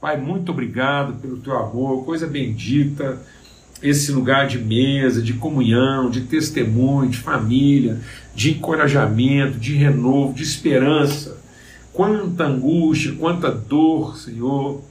Pai, muito obrigado pelo teu amor, coisa bendita, esse lugar de mesa, de comunhão, de testemunho, de família, de encorajamento, de renovo, de esperança. Quanta angústia, quanta dor, Senhor,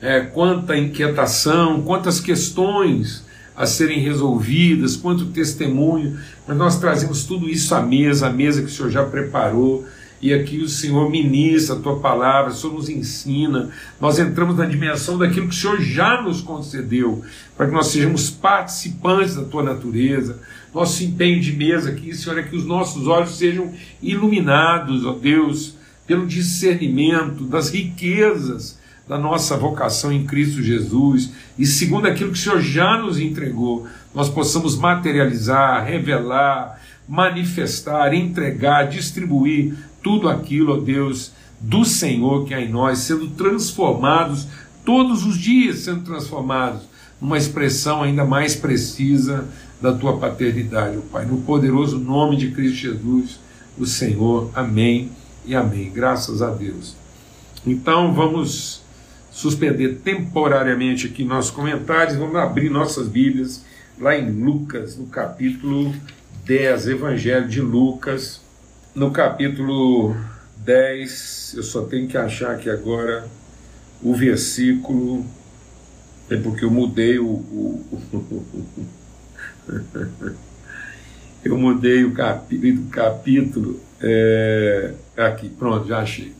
é, quanta inquietação, quantas questões a serem resolvidas, quanto testemunho, mas nós trazemos tudo isso à mesa, a mesa que o Senhor já preparou, e aqui o Senhor ministra a tua palavra, o Senhor nos ensina, nós entramos na dimensão daquilo que o Senhor já nos concedeu, para que nós sejamos participantes da tua natureza. Nosso empenho de mesa aqui, Senhor, é que os nossos olhos sejam iluminados, ó Deus, pelo discernimento das riquezas da nossa vocação em Cristo Jesus e segundo aquilo que o Senhor já nos entregou, nós possamos materializar, revelar, manifestar, entregar, distribuir tudo aquilo, ó Deus, do Senhor que há em nós, sendo transformados todos os dias, sendo transformados numa expressão ainda mais precisa da tua paternidade, ó Pai, no poderoso nome de Cristo Jesus, o Senhor. Amém e amém. Graças a Deus. Então vamos suspender temporariamente aqui nossos comentários, vamos abrir nossas Bíblias lá em Lucas, no capítulo 10, Evangelho de Lucas, no capítulo 10, eu só tenho que achar aqui agora o versículo, é porque eu mudei o. o eu mudei o capítulo, capítulo é, aqui, pronto, já achei.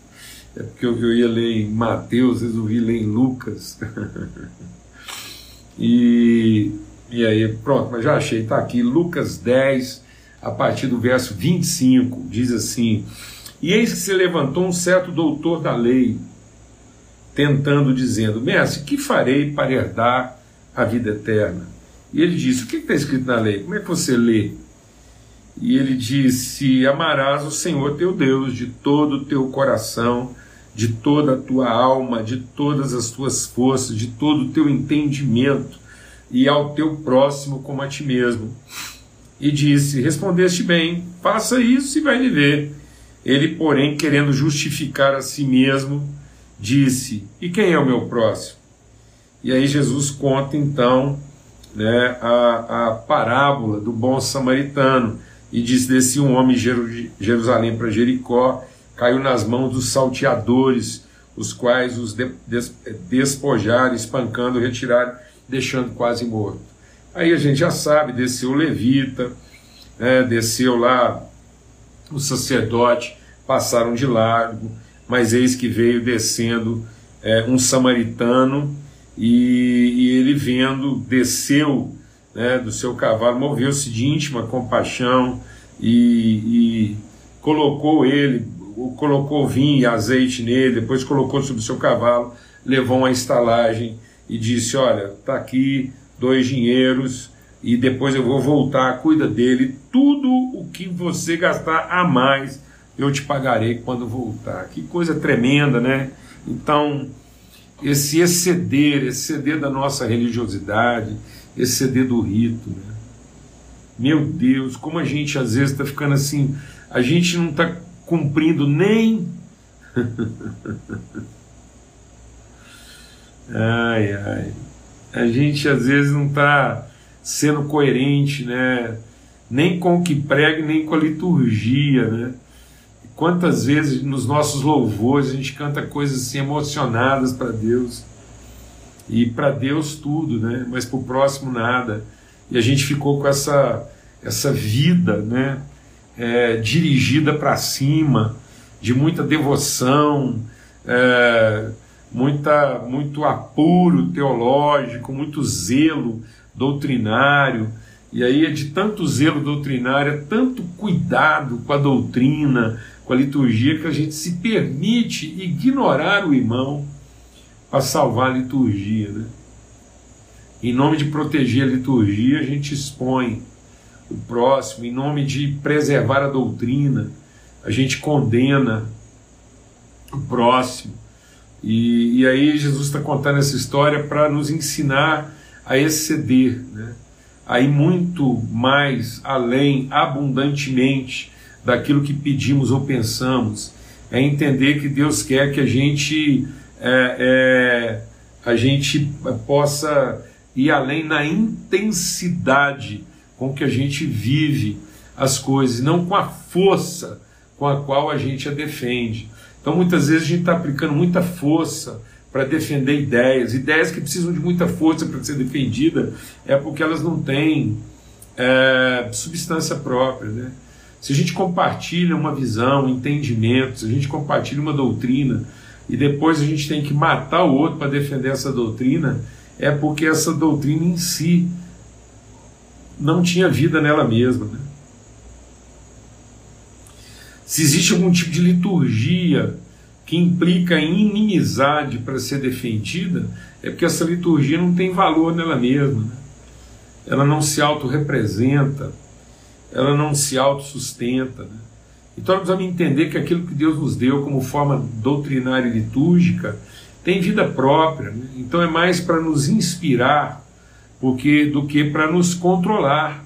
É porque eu ia ler em Mateus, resolvi ler em Lucas. e, e aí, pronto, mas já achei, está aqui, Lucas 10, a partir do verso 25, diz assim: E eis que se levantou um certo doutor da lei, tentando, dizendo: Mestre, que farei para herdar a vida eterna? E ele disse: O que está escrito na lei? Como é que você lê? E ele disse: Amarás o Senhor teu Deus de todo o teu coração de toda a tua alma, de todas as tuas forças, de todo o teu entendimento, e ao teu próximo como a ti mesmo. E disse: Respondeste bem, faça isso e vai viver. Ele, porém, querendo justificar a si mesmo, disse: E quem é o meu próximo? E aí Jesus conta então né, a, a parábola do bom samaritano e diz: Descia um homem de Jerusalém para Jericó caiu nas mãos dos salteadores, os quais os de, des, despojaram, espancando, retiraram, deixando quase morto. Aí a gente já sabe, desceu o levita, né, desceu lá o sacerdote, passaram de largo, mas eis que veio descendo é, um samaritano e, e, ele vendo, desceu né, do seu cavalo, moveu-se de íntima compaixão e, e colocou ele colocou vinho e azeite nele, depois colocou sobre o seu cavalo, levou uma estalagem e disse: Olha, está aqui dois dinheiros e depois eu vou voltar, cuida dele. Tudo o que você gastar a mais, eu te pagarei quando voltar. Que coisa tremenda, né? Então, esse exceder, exceder da nossa religiosidade, exceder do rito, né? Meu Deus, como a gente às vezes está ficando assim, a gente não está cumprindo nem. ai, ai. A gente às vezes não está sendo coerente, né? Nem com o que prega, nem com a liturgia, né? Quantas vezes nos nossos louvores a gente canta coisas assim emocionadas para Deus e para Deus tudo, né? Mas para o próximo nada. E a gente ficou com essa essa vida, né? é, dirigida para cima, de muita devoção, é, muita, muito apuro teológico, muito zelo doutrinário. E aí é de tanto zelo doutrinário, é tanto cuidado com a doutrina, com a liturgia, que a gente se permite ignorar o irmão para salvar a liturgia. Né? Em nome de proteger a liturgia, a gente expõe o próximo, em nome de preservar a doutrina, a gente condena o próximo. E, e aí Jesus está contando essa história para nos ensinar a exceder, né? a ir muito mais além, abundantemente, daquilo que pedimos ou pensamos. É entender que Deus quer que a gente é, é, a gente possa ir além na intensidade com que a gente vive as coisas, não com a força com a qual a gente a defende. Então, muitas vezes, a gente está aplicando muita força para defender ideias, ideias que precisam de muita força para ser defendida, é porque elas não têm é, substância própria. Né? Se a gente compartilha uma visão, um entendimento, se a gente compartilha uma doutrina e depois a gente tem que matar o outro para defender essa doutrina, é porque essa doutrina em si não tinha vida nela mesma. Né? Se existe algum tipo de liturgia que implica inimizade para ser defendida, é porque essa liturgia não tem valor nela mesma. Né? Ela não se autorrepresenta, ela não se autossustenta. Né? Então nós precisamos entender que aquilo que Deus nos deu como forma doutrinária e litúrgica tem vida própria. Né? Então é mais para nos inspirar porque do que para nos controlar,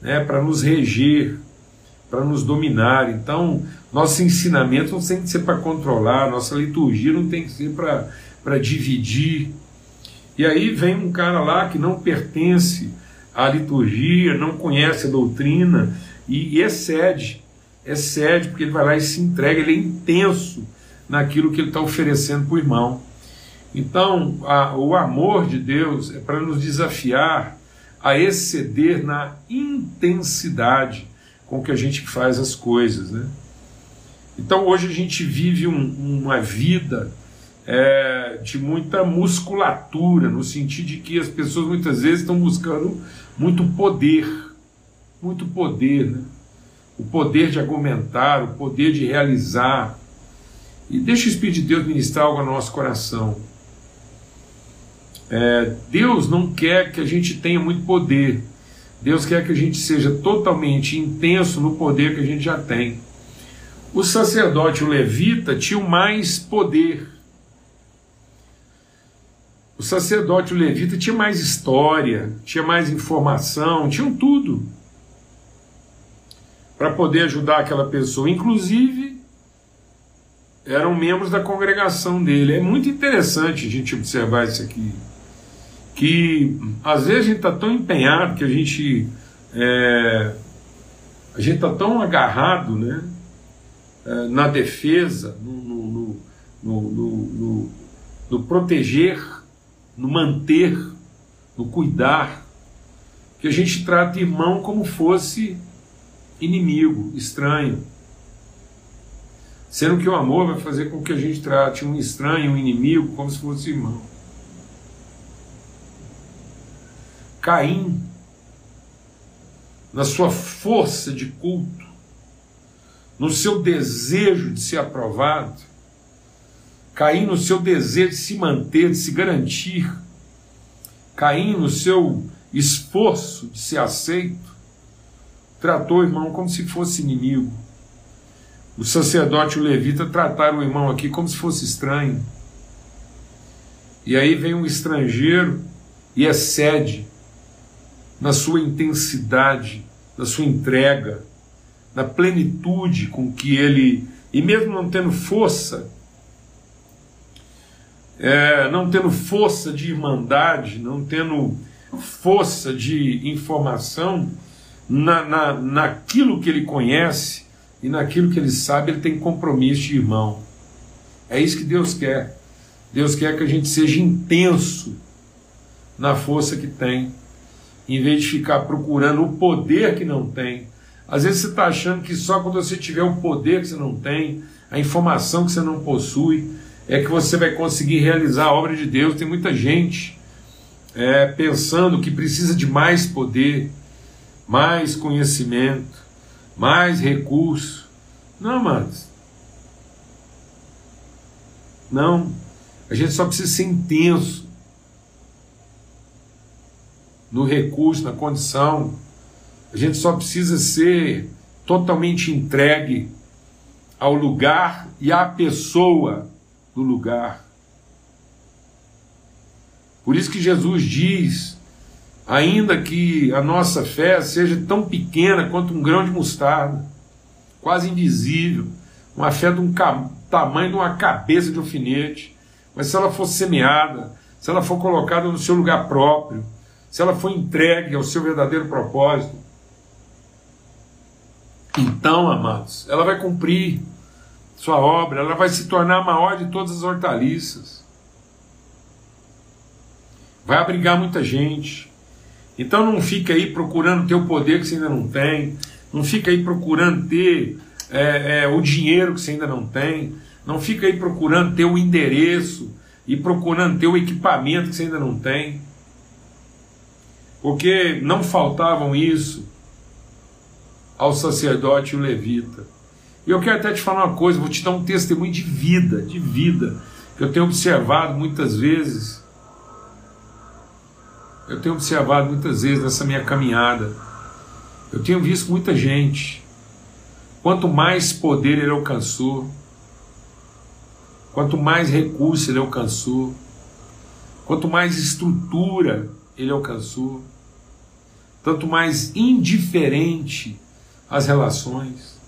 né? para nos reger, para nos dominar. Então, nosso ensinamento não tem que ser para controlar, nossa liturgia não tem que ser para dividir. E aí vem um cara lá que não pertence à liturgia, não conhece a doutrina e, e excede, excede, porque ele vai lá e se entrega, ele é intenso naquilo que ele está oferecendo para o irmão. Então, a, o amor de Deus é para nos desafiar a exceder na intensidade com que a gente faz as coisas. Né? Então, hoje a gente vive um, uma vida é, de muita musculatura, no sentido de que as pessoas muitas vezes estão buscando muito poder, muito poder, né? o poder de argumentar, o poder de realizar. E deixa o Espírito de Deus ministrar algo ao nosso coração. É, Deus não quer que a gente tenha muito poder. Deus quer que a gente seja totalmente intenso no poder que a gente já tem. O sacerdote, o levita, tinha mais poder. O sacerdote, o levita, tinha mais história, tinha mais informação, tinham tudo para poder ajudar aquela pessoa. Inclusive, eram membros da congregação dele. É muito interessante a gente observar isso aqui que às vezes a gente está tão empenhado que a gente é, a gente está tão agarrado né, é, na defesa, no, no, no, no, proteger, no manter, no cuidar, que a gente trata irmão como fosse inimigo, estranho. Sendo que o amor vai fazer com que a gente trate um estranho, um inimigo, como se fosse irmão. Caim, na sua força de culto, no seu desejo de ser aprovado, Caim no seu desejo de se manter, de se garantir, Caim no seu esforço de ser aceito, tratou o irmão como se fosse inimigo. O sacerdote e o levita trataram o irmão aqui como se fosse estranho. E aí vem um estrangeiro e excede na sua intensidade, na sua entrega, na plenitude com que ele, e mesmo não tendo força, é, não tendo força de irmandade, não tendo força de informação, na, na, naquilo que ele conhece e naquilo que ele sabe, ele tem compromisso de irmão. É isso que Deus quer. Deus quer que a gente seja intenso na força que tem em vez de ficar procurando o poder que não tem. Às vezes você está achando que só quando você tiver o poder que você não tem, a informação que você não possui, é que você vai conseguir realizar a obra de Deus. Tem muita gente é, pensando que precisa de mais poder, mais conhecimento, mais recurso. Não, mas não. A gente só precisa ser intenso no recurso, na condição. A gente só precisa ser totalmente entregue ao lugar e à pessoa do lugar. Por isso que Jesus diz, ainda que a nossa fé seja tão pequena quanto um grão de mostarda, quase invisível, uma fé de um tamanho de uma cabeça de alfinete, mas se ela for semeada, se ela for colocada no seu lugar próprio, se ela for entregue ao seu verdadeiro propósito, então, amados, ela vai cumprir sua obra, ela vai se tornar a maior de todas as hortaliças. Vai abrigar muita gente. Então não fica aí procurando ter o poder que você ainda não tem, não fica aí procurando ter é, é, o dinheiro que você ainda não tem, não fica aí procurando ter o endereço e procurando ter o equipamento que você ainda não tem. Porque não faltavam isso ao sacerdote e o levita. E eu quero até te falar uma coisa, vou te dar um testemunho de vida, de vida, que eu tenho observado muitas vezes. Eu tenho observado muitas vezes nessa minha caminhada. Eu tenho visto muita gente. Quanto mais poder ele alcançou, quanto mais recurso ele alcançou, quanto mais estrutura ele alcançou, tanto mais indiferente as relações.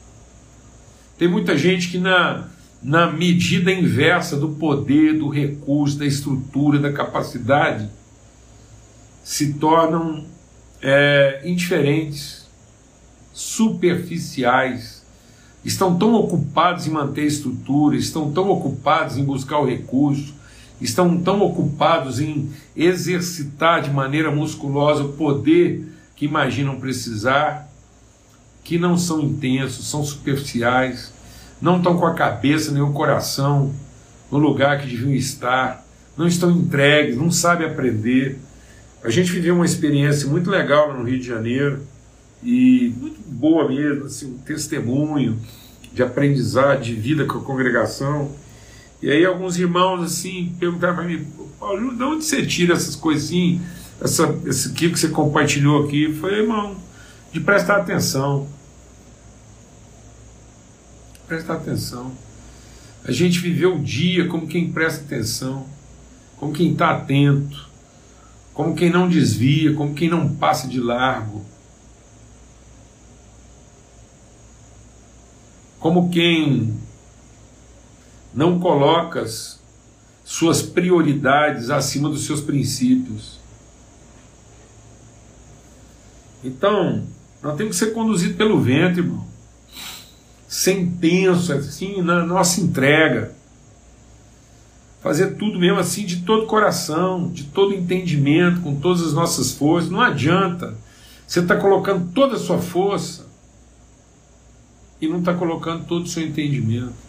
Tem muita gente que, na, na medida inversa do poder, do recurso, da estrutura, da capacidade, se tornam é, indiferentes, superficiais, estão tão ocupados em manter a estrutura, estão tão ocupados em buscar o recurso, estão tão ocupados em exercitar de maneira musculosa o poder que imaginam precisar, que não são intensos, são superficiais, não estão com a cabeça nem o coração no lugar que deviam estar, não estão entregues, não sabem aprender. A gente viveu uma experiência muito legal no Rio de Janeiro e muito boa mesmo, assim, um testemunho de aprendizado, de vida com a congregação. E aí alguns irmãos assim perguntaram para mim, Paulo, de onde você tira essas coisinhas, essa, esse que você compartilhou aqui? Falei, irmão, de prestar atenção. Prestar atenção. A gente viveu o dia como quem presta atenção, como quem está atento, como quem não desvia, como quem não passa de largo. Como quem não coloca suas prioridades acima dos seus princípios. Então, nós temos que ser conduzidos pelo vento, irmão. Sem penso, assim, na nossa entrega. Fazer tudo mesmo assim de todo coração, de todo entendimento, com todas as nossas forças. Não adianta. Você está colocando toda a sua força e não está colocando todo o seu entendimento.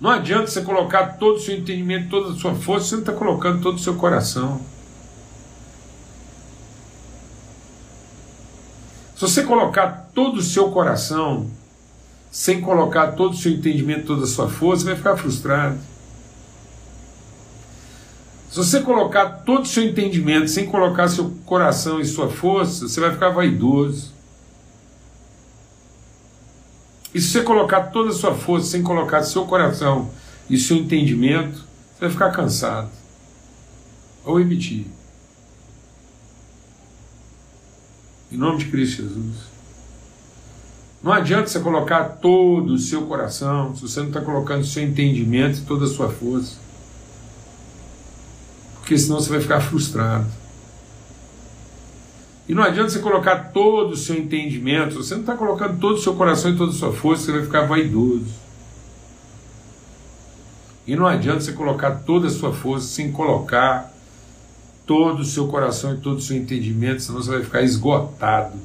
Não adianta você colocar todo o seu entendimento, toda a sua força, você não está colocando todo o seu coração. Você colocar todo o seu coração, sem colocar todo o seu entendimento, toda a sua força, vai ficar frustrado. Se você colocar todo o seu entendimento sem colocar seu coração e sua força, você vai ficar vaidoso. E se você colocar toda a sua força sem colocar seu coração e seu entendimento, você vai ficar cansado. Ou repetir. Em nome de Cristo Jesus. Não adianta você colocar todo o seu coração, se você não está colocando o seu entendimento e toda a sua força. Porque senão você vai ficar frustrado. E não adianta você colocar todo o seu entendimento, você não está colocando todo o seu coração e toda a sua força, você vai ficar vaidoso. E não adianta você colocar toda a sua força sem colocar todo o seu coração e todo o seu entendimento, senão você vai ficar esgotado.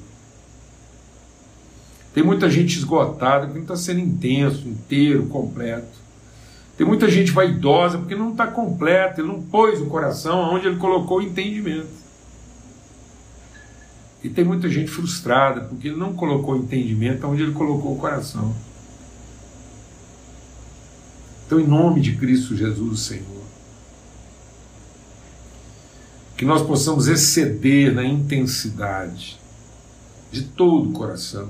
Tem muita gente esgotada porque não está sendo intenso, inteiro, completo. Tem muita gente vaidosa porque não está completo, ele não pôs o coração onde ele colocou o entendimento. E tem muita gente frustrada porque ele não colocou o entendimento onde ele colocou o coração. Então, em nome de Cristo Jesus, Senhor que nós possamos exceder na intensidade de todo o coração,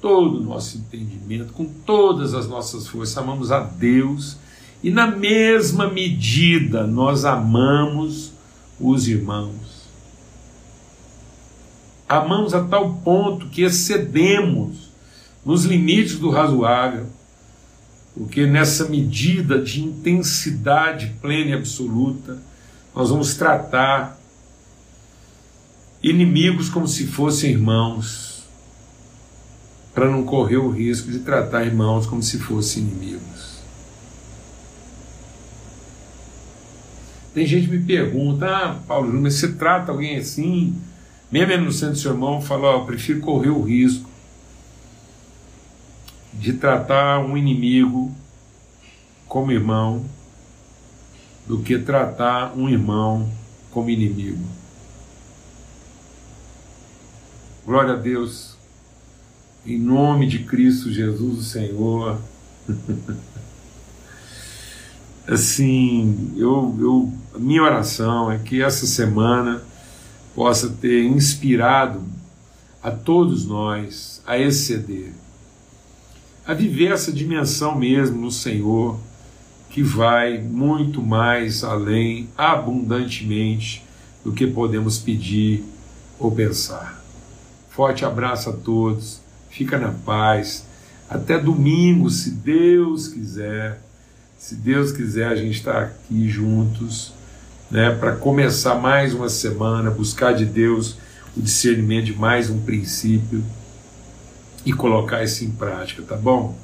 todo o nosso entendimento, com todas as nossas forças, amamos a Deus e na mesma medida nós amamos os irmãos. Amamos a tal ponto que excedemos nos limites do razoável. porque nessa medida de intensidade plena e absoluta, nós vamos tratar inimigos como se fossem irmãos, para não correr o risco de tratar irmãos como se fossem inimigos. Tem gente que me pergunta, ah, Paulo, mas você trata alguém assim? Mesmo no centro do seu irmão, fala, oh, eu prefiro correr o risco de tratar um inimigo como irmão do que tratar um irmão como inimigo. Glória a Deus, em nome de Cristo Jesus, o Senhor. assim, eu, eu, a minha oração é que essa semana possa ter inspirado a todos nós a exceder, a viver essa dimensão mesmo no Senhor, que vai muito mais além, abundantemente, do que podemos pedir ou pensar. Forte abraço a todos, fica na paz. Até domingo, se Deus quiser. Se Deus quiser, a gente está aqui juntos, né, para começar mais uma semana, buscar de Deus o discernimento de mais um princípio e colocar isso em prática, tá bom?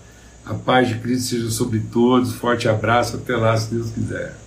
A paz de Cristo seja sobre todos. Forte abraço. Até lá, se Deus quiser.